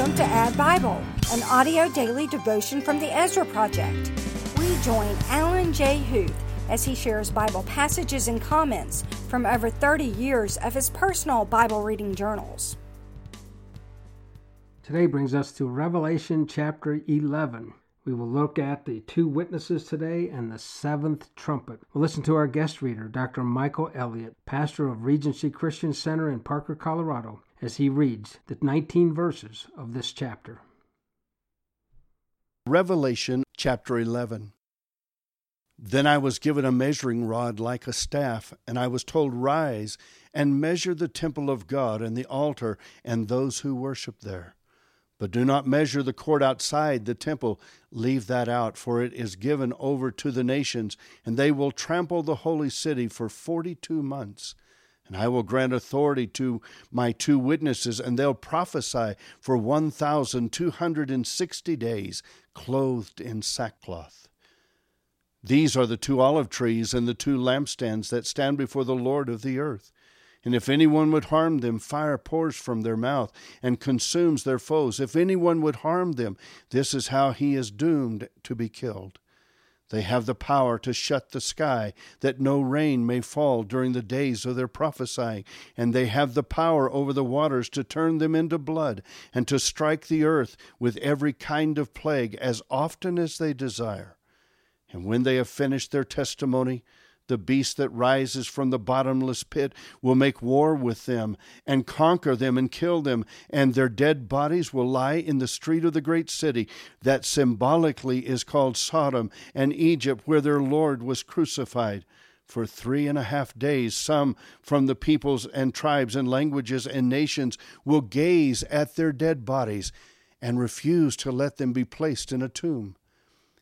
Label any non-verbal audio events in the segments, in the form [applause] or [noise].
Welcome to Add Bible, an audio daily devotion from the Ezra Project. We join Alan J. Huth as he shares Bible passages and comments from over 30 years of his personal Bible reading journals. Today brings us to Revelation chapter 11. We will look at the two witnesses today and the seventh trumpet. We'll listen to our guest reader, Dr. Michael Elliott, pastor of Regency Christian Center in Parker, Colorado, as he reads the 19 verses of this chapter. Revelation chapter 11. Then I was given a measuring rod like a staff, and I was told, Rise and measure the temple of God and the altar and those who worship there. But do not measure the court outside the temple. Leave that out, for it is given over to the nations, and they will trample the holy city for forty two months. And I will grant authority to my two witnesses, and they'll prophesy for 1,260 days, clothed in sackcloth. These are the two olive trees and the two lampstands that stand before the Lord of the earth. And if anyone would harm them, fire pours from their mouth and consumes their foes. If anyone would harm them, this is how he is doomed to be killed. They have the power to shut the sky, that no rain may fall during the days of their prophesying, and they have the power over the waters to turn them into blood, and to strike the earth with every kind of plague as often as they desire. And when they have finished their testimony, the beast that rises from the bottomless pit will make war with them and conquer them and kill them, and their dead bodies will lie in the street of the great city that symbolically is called Sodom and Egypt, where their Lord was crucified. For three and a half days, some from the peoples and tribes and languages and nations will gaze at their dead bodies and refuse to let them be placed in a tomb.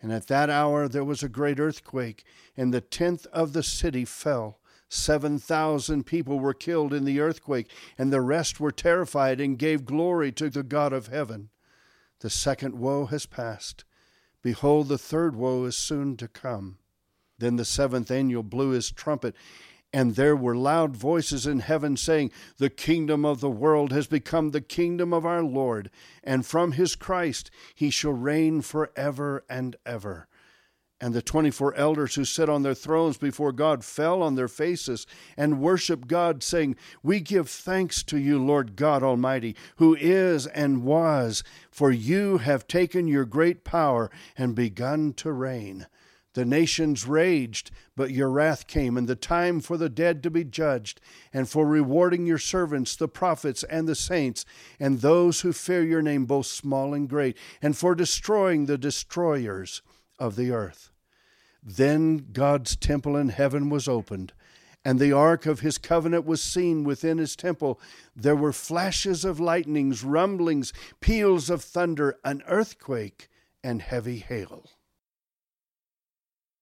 And at that hour there was a great earthquake, and the tenth of the city fell. Seven thousand people were killed in the earthquake, and the rest were terrified and gave glory to the God of heaven. The second woe has passed. Behold, the third woe is soon to come. Then the seventh angel blew his trumpet, and there were loud voices in heaven saying, The kingdom of the world has become the kingdom of our Lord, and from his Christ he shall reign for ever and ever. And the twenty four elders who sit on their thrones before God fell on their faces and worshiped God, saying, We give thanks to you, Lord God Almighty, who is and was, for you have taken your great power and begun to reign. The nations raged, but your wrath came, and the time for the dead to be judged, and for rewarding your servants, the prophets and the saints, and those who fear your name, both small and great, and for destroying the destroyers of the earth. Then God's temple in heaven was opened, and the ark of his covenant was seen within his temple. There were flashes of lightnings, rumblings, peals of thunder, an earthquake, and heavy hail.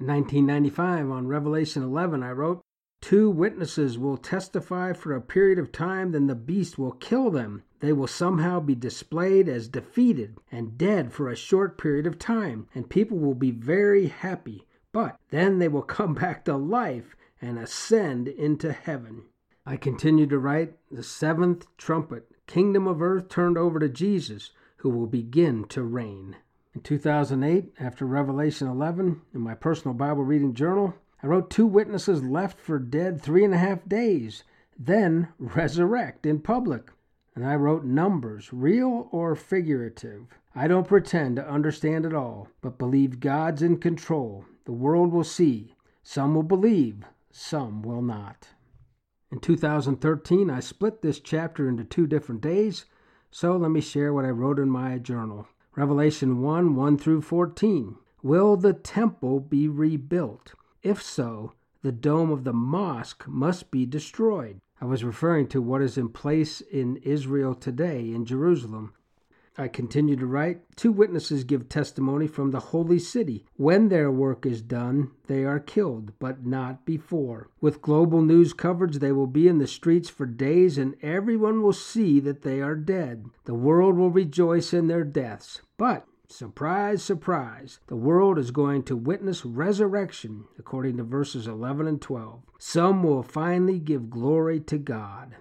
In 1995, on Revelation 11, I wrote, Two witnesses will testify for a period of time, then the beast will kill them. They will somehow be displayed as defeated and dead for a short period of time, and people will be very happy. But then they will come [laughs] back to life and ascend into heaven. I continue to write the seventh trumpet, kingdom of earth turned over to Jesus, who will begin to reign. In 2008, after Revelation 11, in my personal Bible reading journal, I wrote two witnesses left for dead three and a half days, then [laughs] resurrect in public. And I wrote numbers, real or figurative. I don't pretend to understand it all, but believe God's in control. The world will see. Some will believe, some will not. In 2013, I split this chapter into two different days, so let me share what I wrote in my journal. Revelation 1 1 through 14. Will the temple be rebuilt? If so, the dome of the mosque must be destroyed. I was referring to what is in place in Israel today, in Jerusalem. I continue to write Two witnesses give testimony from the holy city. When their work is done, they are killed, but not before. With global news coverage, they will be in the streets for days, and everyone will see that they are dead. The world will rejoice in their deaths. But Surprise, surprise. The world is going to witness resurrection, according to verses 11 and 12. Some will finally give glory to God.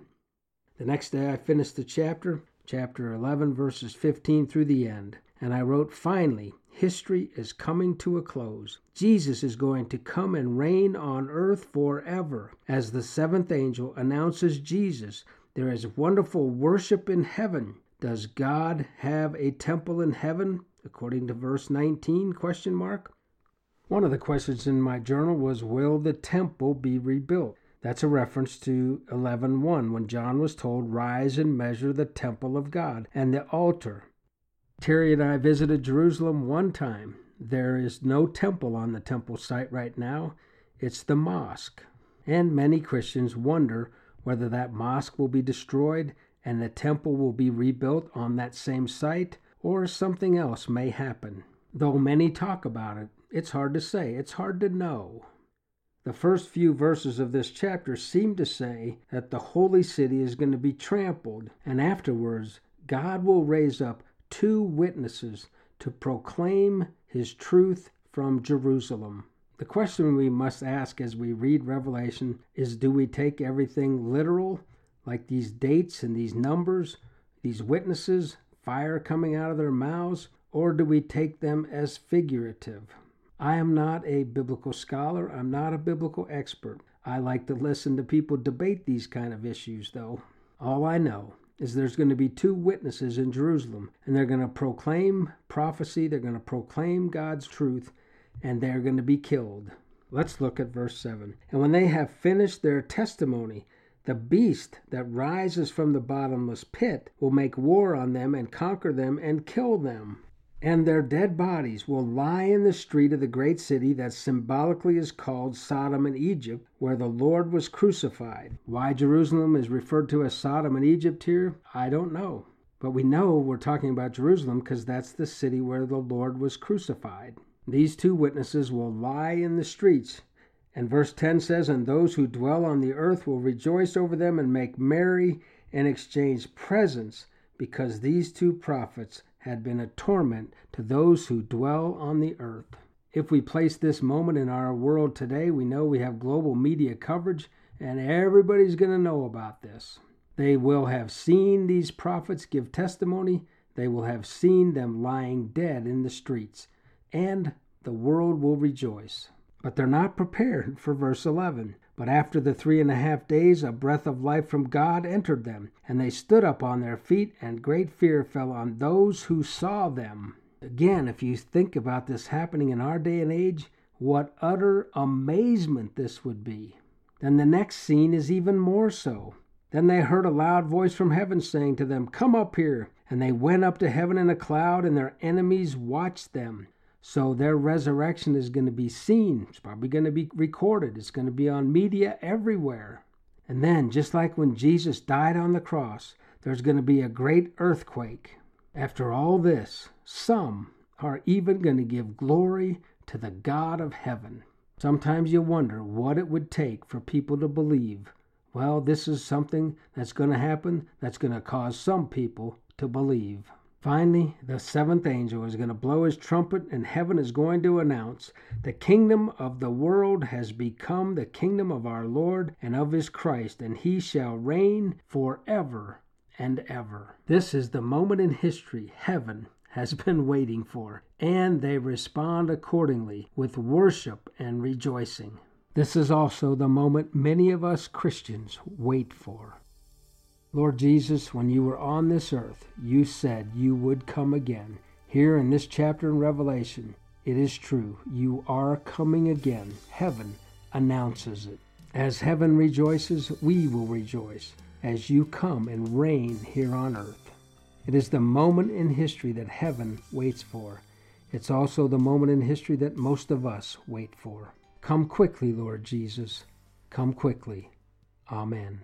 The next day I finished the chapter, chapter 11, verses 15 through the end, and I wrote, Finally, history is coming to a close. Jesus is going to come and reign on earth forever. As the seventh angel announces Jesus, there is wonderful worship in heaven. Does God have a temple in heaven? according to verse 19 question mark one of the questions in my journal was will the temple be rebuilt that's a reference to 11:1 when John was told rise and measure the temple of God and the altar. Terry and I visited Jerusalem one time. There is no temple on the temple site right now. It's the mosque. And many Christians wonder whether that mosque will be destroyed and the temple will be rebuilt on that same site or something else may happen. Though many talk about it, it's hard to say, it's hard to know. The first few verses of this chapter seem to say that the holy city is going to be trampled, and afterwards, God will raise up two witnesses to proclaim his truth from Jerusalem. The question we must ask as we read Revelation is do we take everything literal, like these dates and these numbers, these witnesses, fire coming out of their mouths, or do we take them as figurative? I am not a biblical scholar. I'm not a biblical expert. I like to listen to people debate these kind of issues, though. All I know is there's going to be two witnesses in Jerusalem, and they're going to proclaim prophecy, they're going to proclaim God's truth, and they're going to be killed. Let's look at verse 7. And when they have finished their testimony, the beast that rises from the bottomless pit will make war on them and conquer them and kill them. And their dead bodies will lie in the street of the great city that symbolically is called Sodom and Egypt, where the Lord was crucified. Why Jerusalem is referred to as Sodom and Egypt here, I don't know. But we know we're talking about Jerusalem because that's the city where the Lord was crucified. These two witnesses will lie in the streets and verse 10 says, And those who dwell on the earth will rejoice over them and make merry and exchange presents, because these two prophets had been a torment to those who dwell on the earth. If we place this moment in our world today, we know we have global media coverage, and everybody's going to know about this. They will have seen these prophets give testimony, they will have seen them lying dead in the streets, and the world will rejoice. But they're not prepared for verse 11. But after the three and a half days, a breath of life from God entered them, and they stood up on their feet, and great fear fell on those who saw them. Again, if you think about this happening in our day and age, what utter amazement this would be. Then the next scene is even more so. Then they heard a loud voice from heaven saying to them, Come up here. And they went up to heaven in a cloud, and their enemies watched them. So their resurrection is going to be seen. It's probably going to be recorded. It's going to be on media everywhere. And then, just like when Jesus died on the cross, there's going to be a great earthquake. After all this, some are even going to give glory to the God of heaven. Sometimes you wonder what it would take for people to believe. Well, this is something that's going to happen that's going to cause some people to believe. Finally, the seventh angel is going to blow his trumpet, and heaven is going to announce the kingdom of the world has become the kingdom of our Lord and of his Christ, and he shall reign forever and ever. This is the moment in history heaven has been waiting for, and they respond accordingly with worship and rejoicing. This is also the moment many of us Christians wait for. Lord Jesus, when you were on this earth, you said you would come again. Here in this chapter in Revelation, it is true. You are coming again. Heaven announces it. As heaven rejoices, we will rejoice as you come and reign here on earth. It is the moment in history that heaven waits for. It's also the moment in history that most of us wait for. Come quickly, Lord Jesus. Come quickly. Amen.